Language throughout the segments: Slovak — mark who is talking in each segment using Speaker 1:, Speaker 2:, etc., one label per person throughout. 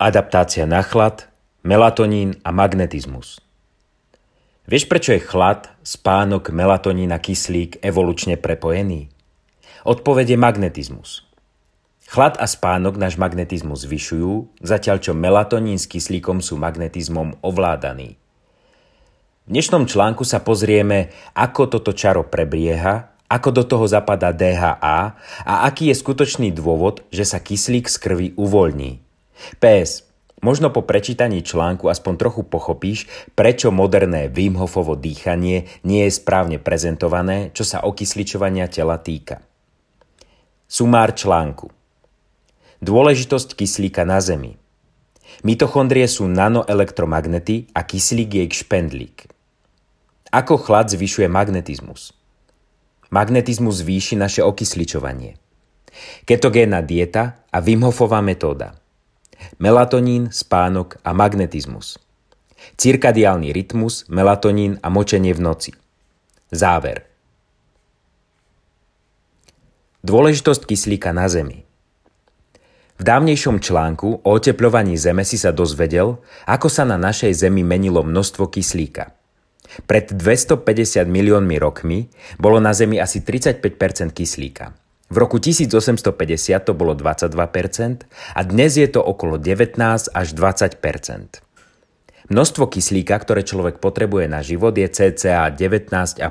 Speaker 1: adaptácia na chlad, melatonín a magnetizmus. Vieš, prečo je chlad, spánok, melatonín a kyslík evolučne prepojený? Odpoveď je magnetizmus. Chlad a spánok náš magnetizmus zvyšujú, zatiaľ čo melatonín s kyslíkom sú magnetizmom ovládaní. V dnešnom článku sa pozrieme, ako toto čaro prebieha, ako do toho zapadá DHA a aký je skutočný dôvod, že sa kyslík z krvi uvoľní. PS. Možno po prečítaní článku aspoň trochu pochopíš, prečo moderné Wim Hofovo dýchanie nie je správne prezentované, čo sa okysličovania tela týka. Sumár článku Dôležitosť kyslíka na Zemi Mitochondrie sú nanoelektromagnety a kyslík je ich špendlík. Ako chlad zvyšuje magnetizmus? Magnetizmus zvýši naše okysličovanie. Ketogénna dieta a Wim Hofová metóda – melatonín, spánok a magnetizmus. Cirkadiálny rytmus, melatonín a močenie v noci. Záver. Dôležitosť kyslíka na Zemi. V dávnejšom článku o oteplovaní Zeme si sa dozvedel, ako sa na našej Zemi menilo množstvo kyslíka. Pred 250 miliónmi rokmi bolo na Zemi asi 35% kyslíka. V roku 1850 to bolo 22% a dnes je to okolo 19 až 20%. Množstvo kyslíka, ktoré človek potrebuje na život, je cca 19,5%.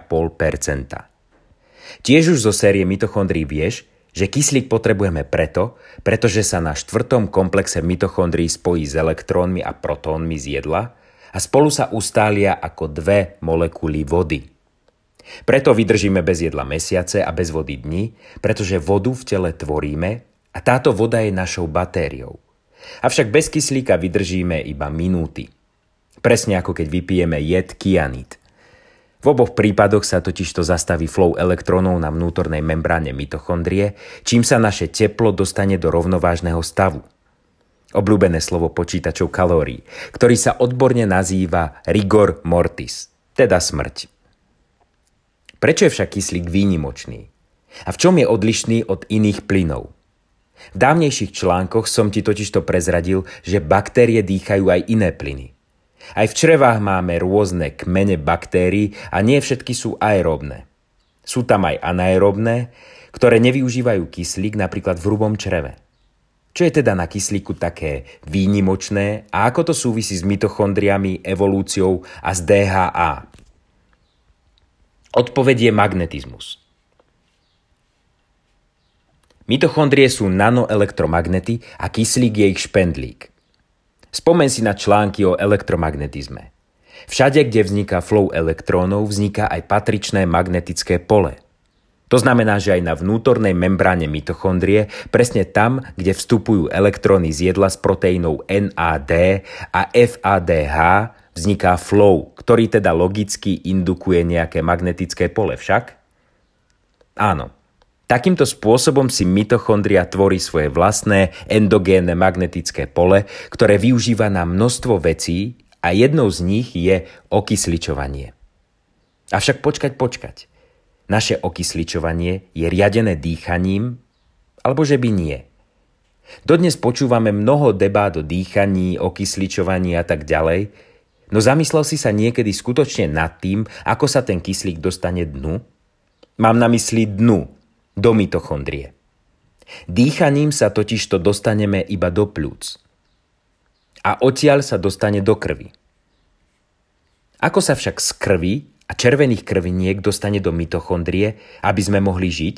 Speaker 1: Tiež už zo série mitochondrií vieš, že kyslík potrebujeme preto, pretože sa na štvrtom komplexe mitochondrií spojí s elektrónmi a protónmi z jedla a spolu sa ustália ako dve molekuly vody. Preto vydržíme bez jedla mesiace a bez vody dni, pretože vodu v tele tvoríme a táto voda je našou batériou. Avšak bez kyslíka vydržíme iba minúty. Presne ako keď vypijeme jed kianit. V oboch prípadoch sa totižto zastaví flow elektrónov na vnútornej membráne mitochondrie, čím sa naše teplo dostane do rovnovážneho stavu. Obľúbené slovo počítačov kalórií, ktorý sa odborne nazýva rigor mortis, teda smrť. Prečo je však kyslík výnimočný? A v čom je odlišný od iných plynov? V dávnejších článkoch som ti totižto prezradil, že baktérie dýchajú aj iné plyny. Aj v črevách máme rôzne kmene baktérií a nie všetky sú aeróbne. Sú tam aj anaerobné, ktoré nevyužívajú kyslík napríklad v hrubom čreve. Čo je teda na kyslíku také výnimočné a ako to súvisí s mitochondriami, evolúciou a s DHA? Odpoveď je magnetizmus. Mitochondrie sú nanoelektromagnety a kyslík je ich špendlík. Spomen si na články o elektromagnetizme. Všade, kde vzniká flow elektrónov, vzniká aj patričné magnetické pole. To znamená, že aj na vnútornej membráne mitochondrie, presne tam, kde vstupujú elektróny z jedla s proteínov NAD a FADH, vzniká flow, ktorý teda logicky indukuje nejaké magnetické pole však? Áno. Takýmto spôsobom si mitochondria tvorí svoje vlastné endogénne magnetické pole, ktoré využíva na množstvo vecí a jednou z nich je okysličovanie. Avšak počkať, počkať. Naše okysličovanie je riadené dýchaním, alebo že by nie. Dodnes počúvame mnoho debát o dýchaní, okysličovaní a tak ďalej, No zamyslel si sa niekedy skutočne nad tým, ako sa ten kyslík dostane dnu? Mám na mysli dnu, do mitochondrie. Dýchaním sa totižto dostaneme iba do plúc. A odtiaľ sa dostane do krvi. Ako sa však z krvi a červených krviniek dostane do mitochondrie, aby sme mohli žiť?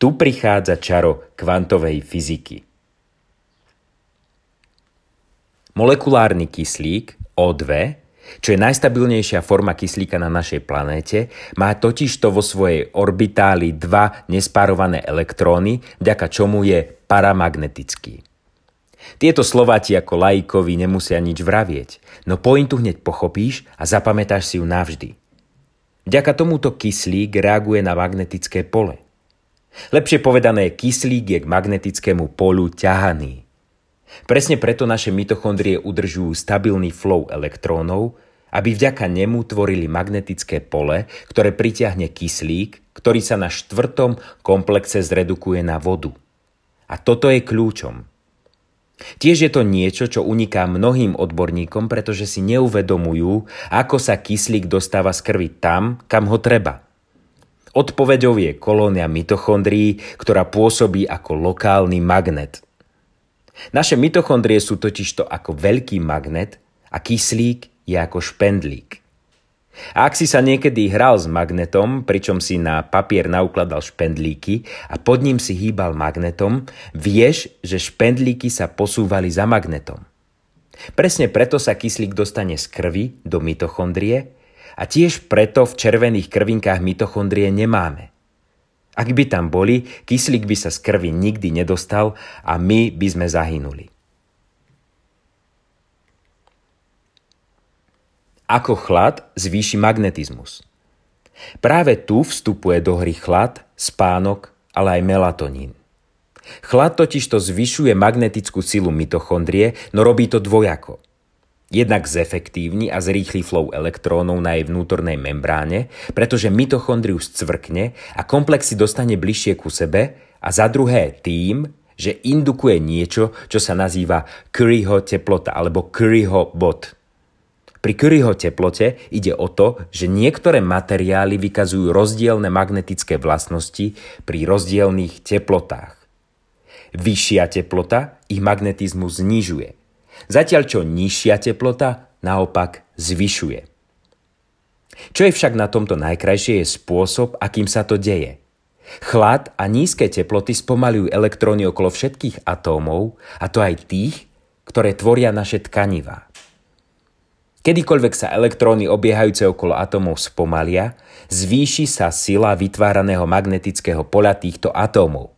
Speaker 1: Tu prichádza čaro kvantovej fyziky. Molekulárny kyslík O2, čo je najstabilnejšia forma kyslíka na našej planéte, má totižto vo svojej orbitáli dva nespárované elektróny, vďaka čomu je paramagnetický. Tieto Slováci ako laikovi nemusia nič vravieť, no pointu hneď pochopíš a zapamätáš si ju navždy. Vďaka tomuto kyslík reaguje na magnetické pole. Lepšie povedané, kyslík je k magnetickému polu ťahaný. Presne preto naše mitochondrie udržujú stabilný flow elektrónov, aby vďaka nemu tvorili magnetické pole, ktoré pritiahne kyslík, ktorý sa na štvrtom komplexe zredukuje na vodu. A toto je kľúčom. Tiež je to niečo, čo uniká mnohým odborníkom, pretože si neuvedomujú, ako sa kyslík dostáva z krvi tam, kam ho treba. Odpovedou je kolónia mitochondrií, ktorá pôsobí ako lokálny magnet. Naše mitochondrie sú totižto ako veľký magnet a kyslík je ako špendlík. A ak si sa niekedy hral s magnetom, pričom si na papier naukladal špendlíky a pod ním si hýbal magnetom, vieš, že špendlíky sa posúvali za magnetom. Presne preto sa kyslík dostane z krvi do mitochondrie a tiež preto v červených krvinkách mitochondrie nemáme. Ak by tam boli, kyslík by sa z krvi nikdy nedostal a my by sme zahynuli. Ako chlad zvýši magnetizmus. Práve tu vstupuje do hry chlad, spánok, ale aj melatonín. Chlad totiž to zvyšuje magnetickú silu mitochondrie, no robí to dvojako. Jednak zefektívni a zrýchli flow elektrónov na jej vnútornej membráne, pretože mitochondriu scvrkne a komplex si dostane bližšie ku sebe a za druhé tým, že indukuje niečo, čo sa nazýva Curryho teplota alebo Curryho bod. Pri Curryho teplote ide o to, že niektoré materiály vykazujú rozdielne magnetické vlastnosti pri rozdielných teplotách. Vyššia teplota ich magnetizmus znižuje, zatiaľ čo nižšia teplota naopak zvyšuje. Čo je však na tomto najkrajšie je spôsob, akým sa to deje. Chlad a nízke teploty spomalujú elektróny okolo všetkých atómov, a to aj tých, ktoré tvoria naše tkanivá. Kedykoľvek sa elektróny obiehajúce okolo atómov spomalia, zvýši sa sila vytváraného magnetického poľa týchto atómov.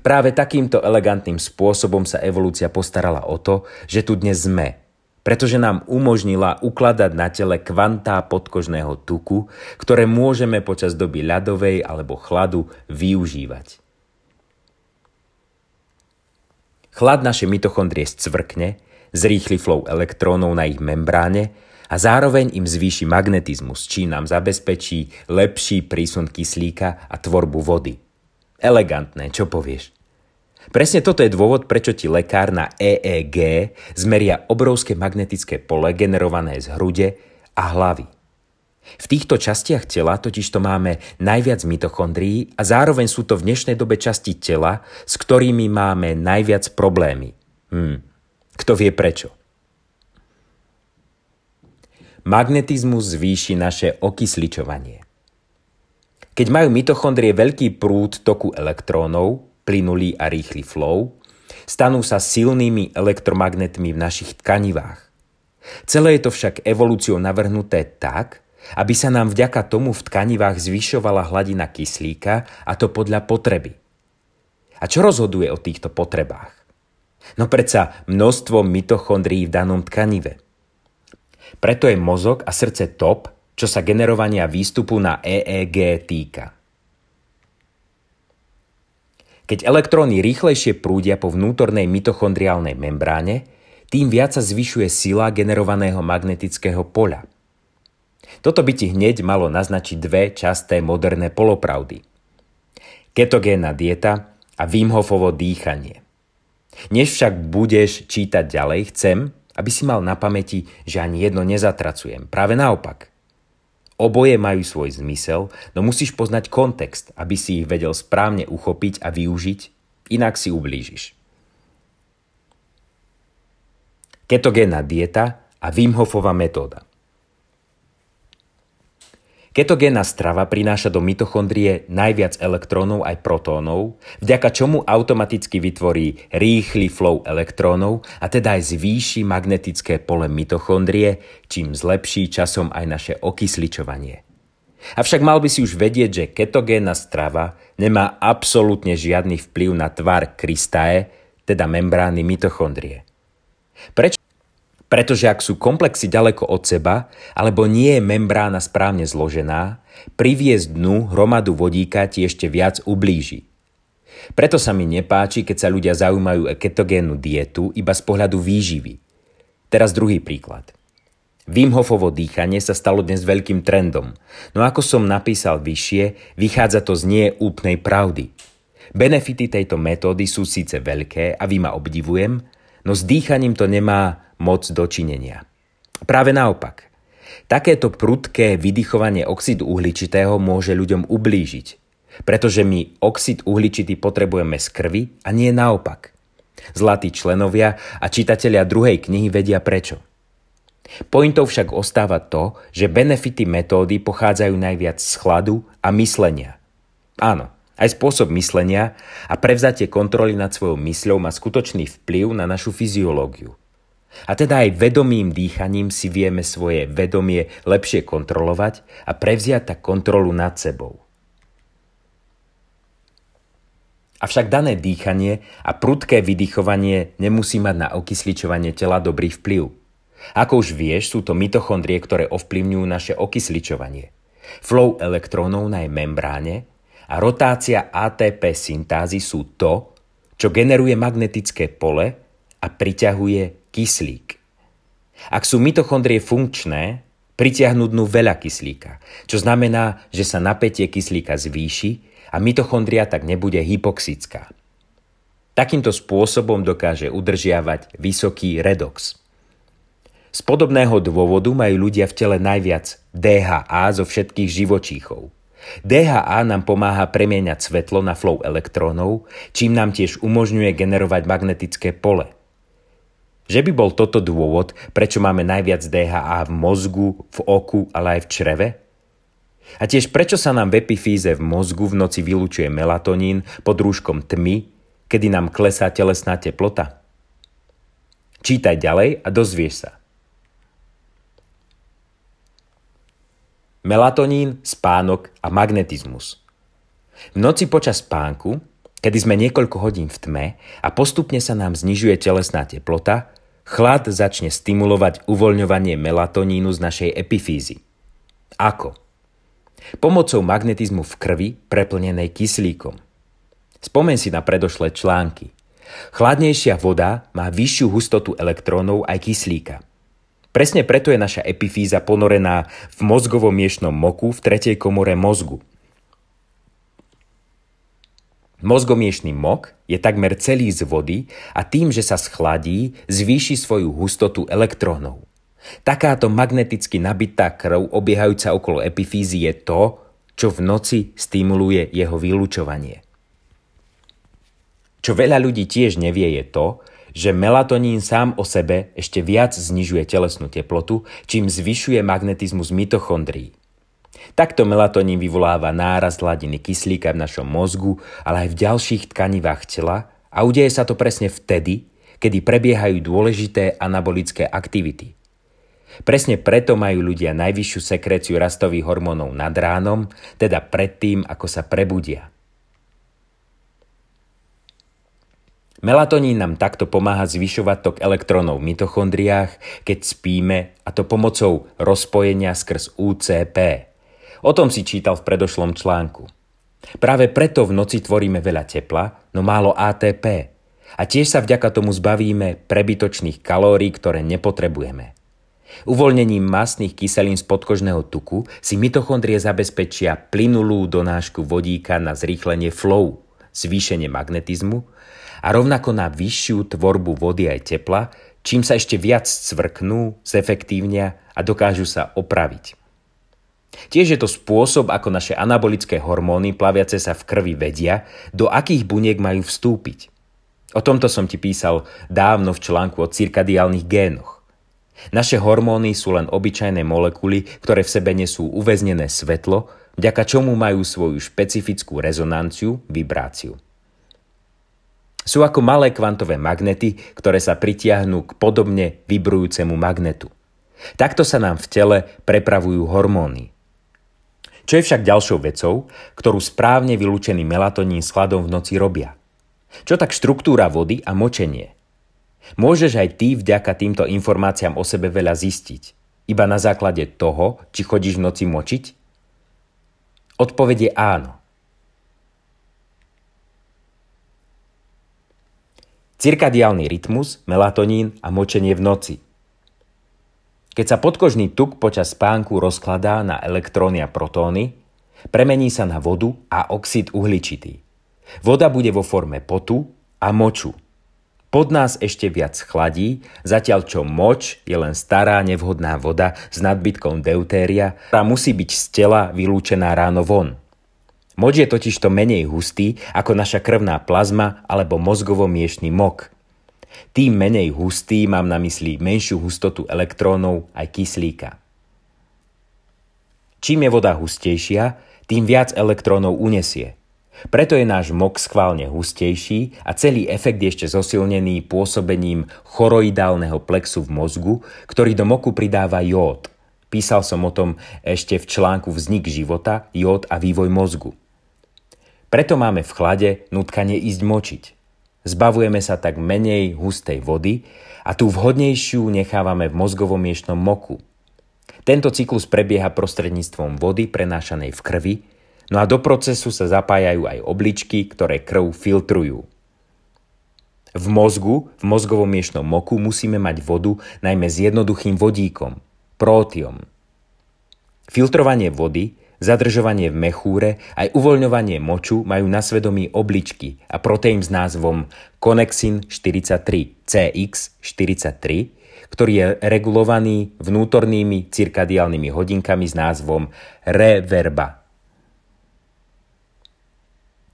Speaker 1: Práve takýmto elegantným spôsobom sa evolúcia postarala o to, že tu dnes sme, pretože nám umožnila ukladať na tele kvantá podkožného tuku, ktoré môžeme počas doby ľadovej alebo chladu využívať. Chlad naše mitochondrie scvrkne, zrýchli flow elektrónov na ich membráne a zároveň im zvýši magnetizmus, či nám zabezpečí lepší prísun kyslíka a tvorbu vody. Elegantné, čo povieš? Presne toto je dôvod, prečo ti lekár na EEG zmeria obrovské magnetické pole generované z hrude a hlavy. V týchto častiach tela totiž to máme najviac mitochondrií a zároveň sú to v dnešnej dobe časti tela, s ktorými máme najviac problémy. Hm, kto vie prečo? Magnetizmus zvýši naše okysličovanie. Keď majú mitochondrie veľký prúd toku elektrónov, plynulý a rýchly flow, stanú sa silnými elektromagnetmi v našich tkanivách. Celé je to však evolúciou navrhnuté tak, aby sa nám vďaka tomu v tkanivách zvyšovala hladina kyslíka a to podľa potreby. A čo rozhoduje o týchto potrebách? No predsa množstvo mitochondrií v danom tkanive. Preto je mozog a srdce top, čo sa generovania výstupu na EEG týka. Keď elektróny rýchlejšie prúdia po vnútornej mitochondriálnej membráne, tým viac sa zvyšuje sila generovaného magnetického poľa. Toto by ti hneď malo naznačiť dve časté moderné polopravdy. Ketogénna dieta a Wim Hofovo dýchanie. Než však budeš čítať ďalej, chcem, aby si mal na pamäti, že ani jedno nezatracujem. Práve naopak. Oboje majú svoj zmysel, no musíš poznať kontext, aby si ich vedel správne uchopiť a využiť, inak si ublížiš. Ketogénna dieta a Wim Hofova metóda – Ketogénna strava prináša do mitochondrie najviac elektrónov aj protónov, vďaka čomu automaticky vytvorí rýchly flow elektrónov a teda aj zvýši magnetické pole mitochondrie, čím zlepší časom aj naše okysličovanie. Avšak mal by si už vedieť, že ketogénna strava nemá absolútne žiadny vplyv na tvar krystae, teda membrány mitochondrie. Prečo? Pretože ak sú komplexy ďaleko od seba, alebo nie je membrána správne zložená, priviesť dnu hromadu vodíka ti ešte viac ublíži. Preto sa mi nepáči, keď sa ľudia zaujímajú o ketogénnu dietu iba z pohľadu výživy. Teraz druhý príklad. Wim Hofovo dýchanie sa stalo dnes veľkým trendom, no ako som napísal vyššie, vychádza to z nie úplnej pravdy. Benefity tejto metódy sú síce veľké a vy ma obdivujem, no s dýchaním to nemá moc dočinenia. Práve naopak. Takéto prudké vydychovanie oxidu uhličitého môže ľuďom ublížiť, pretože my oxid uhličitý potrebujeme z krvi a nie naopak. Zlatí členovia a čitatelia druhej knihy vedia prečo. Pointou však ostáva to, že benefity metódy pochádzajú najviac z chladu a myslenia. Áno, aj spôsob myslenia a prevzatie kontroly nad svojou mysľou má skutočný vplyv na našu fyziológiu. A teda aj vedomým dýchaním si vieme svoje vedomie lepšie kontrolovať a prevziať tak kontrolu nad sebou. Avšak dané dýchanie a prudké vydychovanie nemusí mať na okysličovanie tela dobrý vplyv. Ako už vieš, sú to mitochondrie, ktoré ovplyvňujú naše okysličovanie. Flow elektrónov na jej membráne a rotácia ATP syntázy sú to, čo generuje magnetické pole a priťahuje kyslík. Ak sú mitochondrie funkčné, pritiahnu dnu veľa kyslíka, čo znamená, že sa napätie kyslíka zvýši a mitochondria tak nebude hypoxická. Takýmto spôsobom dokáže udržiavať vysoký redox. Z podobného dôvodu majú ľudia v tele najviac DHA zo všetkých živočíchov – DHA nám pomáha premieňať svetlo na flow elektrónov, čím nám tiež umožňuje generovať magnetické pole. Že by bol toto dôvod, prečo máme najviac DHA v mozgu, v oku, ale aj v čreve? A tiež prečo sa nám v epifíze v mozgu v noci vylúčuje melatonín pod rúškom tmy, kedy nám klesá telesná teplota? Čítaj ďalej a dozvieš sa. melatonín, spánok a magnetizmus. V noci počas spánku, kedy sme niekoľko hodín v tme a postupne sa nám znižuje telesná teplota, chlad začne stimulovať uvoľňovanie melatonínu z našej epifízy. Ako? Pomocou magnetizmu v krvi preplnenej kyslíkom. Spomen si na predošlé články. Chladnejšia voda má vyššiu hustotu elektrónov aj kyslíka – Presne preto je naša epifíza ponorená v mozgovom miešnom moku v tretej komore mozgu. Mozgomiešný mok je takmer celý z vody a tým, že sa schladí, zvýši svoju hustotu elektrónov. Takáto magneticky nabitá krv obiehajúca okolo epifízy je to, čo v noci stimuluje jeho vylúčovanie. Čo veľa ľudí tiež nevie je to, že melatonín sám o sebe ešte viac znižuje telesnú teplotu, čím zvyšuje magnetizmus mitochondrií. Takto melatonín vyvoláva náraz hladiny kyslíka v našom mozgu, ale aj v ďalších tkanivách tela a udeje sa to presne vtedy, kedy prebiehajú dôležité anabolické aktivity. Presne preto majú ľudia najvyššiu sekréciu rastových hormónov nad ránom, teda predtým, ako sa prebudia. Melatonín nám takto pomáha zvyšovať tok elektrónov v mitochondriách, keď spíme, a to pomocou rozpojenia skrz UCP. O tom si čítal v predošlom článku. Práve preto v noci tvoríme veľa tepla, no málo ATP. A tiež sa vďaka tomu zbavíme prebytočných kalórií, ktoré nepotrebujeme. Uvoľnením masných kyselín z podkožného tuku si mitochondrie zabezpečia plynulú donášku vodíka na zrýchlenie flow, zvýšenie magnetizmu a rovnako na vyššiu tvorbu vody aj tepla, čím sa ešte viac cvrknú, zefektívnia a dokážu sa opraviť. Tiež je to spôsob, ako naše anabolické hormóny plaviace sa v krvi vedia, do akých buniek majú vstúpiť. O tomto som ti písal dávno v článku o cirkadiálnych génoch. Naše hormóny sú len obyčajné molekuly, ktoré v sebe nesú uväznené svetlo, vďaka čomu majú svoju špecifickú rezonanciu, vibráciu. Sú ako malé kvantové magnety, ktoré sa pritiahnú k podobne vibrujúcemu magnetu. Takto sa nám v tele prepravujú hormóny. Čo je však ďalšou vecou, ktorú správne vylúčený melatonín s chladom v noci robia? Čo tak štruktúra vody a močenie? Môžeš aj ty vďaka týmto informáciám o sebe veľa zistiť, iba na základe toho, či chodíš v noci močiť? Odpovede áno. cirkadiálny rytmus, melatonín a močenie v noci. Keď sa podkožný tuk počas spánku rozkladá na elektróny a protóny, premení sa na vodu a oxid uhličitý. Voda bude vo forme potu a moču. Pod nás ešte viac chladí, zatiaľ čo moč je len stará nevhodná voda s nadbytkom deutéria, ktorá musí byť z tela vylúčená ráno von. Moč je totiž to menej hustý ako naša krvná plazma alebo mozgovo-miešný mok. Tým menej hustý mám na mysli menšiu hustotu elektrónov aj kyslíka. Čím je voda hustejšia, tým viac elektrónov unesie – preto je náš mok schválne hustejší a celý efekt je ešte zosilnený pôsobením choroidálneho plexu v mozgu, ktorý do moku pridáva jód. Písal som o tom ešte v článku Vznik života, jód a vývoj mozgu. Preto máme v chlade nutkanie ísť močiť. Zbavujeme sa tak menej hustej vody a tú vhodnejšiu nechávame v mozgovom miešnom moku. Tento cyklus prebieha prostredníctvom vody prenášanej v krvi, No a do procesu sa zapájajú aj obličky, ktoré krv filtrujú. V mozgu, v mozgovom miešnom moku musíme mať vodu najmä s jednoduchým vodíkom, prótiom. Filtrovanie vody, zadržovanie v mechúre aj uvoľňovanie moču majú na svedomí obličky a proteín s názvom Connexin 43 CX43, ktorý je regulovaný vnútornými cirkadiálnymi hodinkami s názvom reverba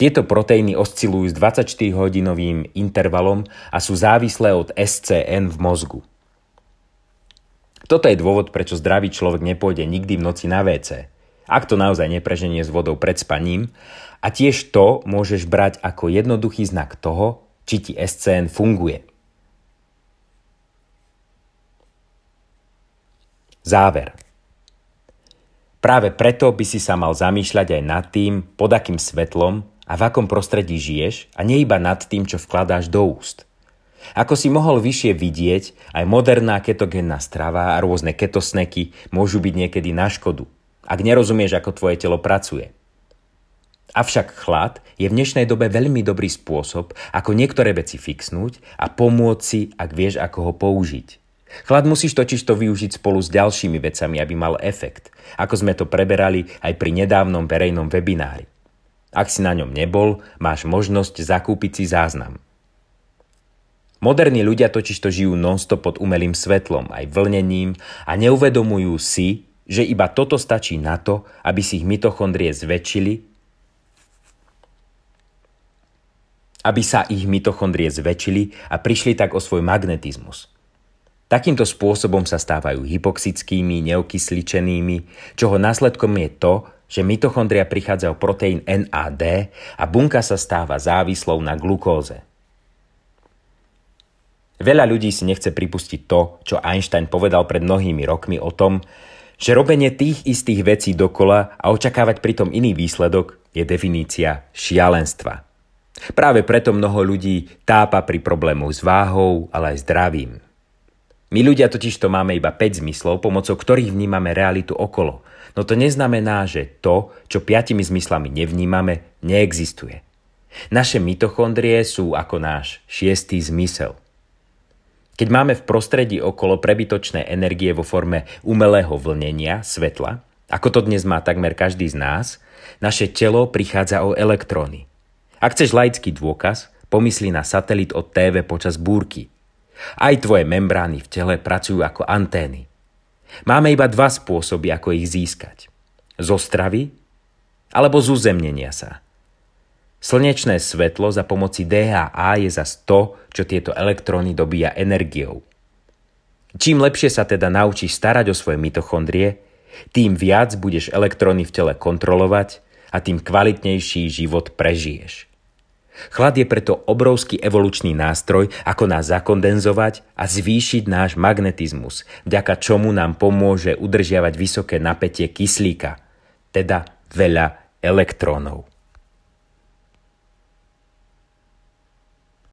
Speaker 1: tieto proteíny oscilujú s 24-hodinovým intervalom a sú závislé od SCN v mozgu. Toto je dôvod, prečo zdravý človek nepôjde nikdy v noci na WC, ak to naozaj nepreženie s vodou pred spaním, a tiež to môžeš brať ako jednoduchý znak toho, či ti SCN funguje. Záver. Práve preto by si sa mal zamýšľať aj nad tým, pod akým svetlom a v akom prostredí žiješ a nie iba nad tým, čo vkladáš do úst. Ako si mohol vyššie vidieť, aj moderná ketogénna strava a rôzne ketosneky môžu byť niekedy na škodu, ak nerozumieš, ako tvoje telo pracuje. Avšak chlad je v dnešnej dobe veľmi dobrý spôsob, ako niektoré veci fixnúť a pomôcť si, ak vieš, ako ho použiť. Chlad musíš totiž to využiť spolu s ďalšími vecami, aby mal efekt, ako sme to preberali aj pri nedávnom verejnom webinári. Ak si na ňom nebol, máš možnosť zakúpiť si záznam. Moderní ľudia totižto žijú nonstop pod umelým svetlom, aj vlnením a neuvedomujú si, že iba toto stačí na to, aby si ich mitochondrie zväčšili, aby sa ich mitochondrie zväčšili a prišli tak o svoj magnetizmus. Takýmto spôsobom sa stávajú hypoxickými, neokysličenými, čoho následkom je to, že mitochondria prichádza o proteín NAD a bunka sa stáva závislou na glukóze. Veľa ľudí si nechce pripustiť to, čo Einstein povedal pred mnohými rokmi o tom, že robenie tých istých vecí dokola a očakávať pritom iný výsledok je definícia šialenstva. Práve preto mnoho ľudí tápa pri problémoch s váhou, ale aj zdravím. My ľudia totiž to máme iba 5 zmyslov, pomocou ktorých vnímame realitu okolo – No to neznamená, že to, čo piatimi zmyslami nevnímame, neexistuje. Naše mitochondrie sú ako náš šiestý zmysel. Keď máme v prostredí okolo prebytočné energie vo forme umelého vlnenia, svetla, ako to dnes má takmer každý z nás, naše telo prichádza o elektróny. Ak chceš laický dôkaz, pomysli na satelit od TV počas búrky. Aj tvoje membrány v tele pracujú ako antény. Máme iba dva spôsoby, ako ich získať. Zo stravy alebo z uzemnenia sa. Slnečné svetlo za pomoci DHA je za to, čo tieto elektróny dobíja energiou. Čím lepšie sa teda naučíš starať o svoje mitochondrie, tým viac budeš elektróny v tele kontrolovať a tým kvalitnejší život prežiješ. Chlad je preto obrovský evolučný nástroj, ako nás zakondenzovať a zvýšiť náš magnetizmus, vďaka čomu nám pomôže udržiavať vysoké napätie kyslíka, teda veľa elektrónov.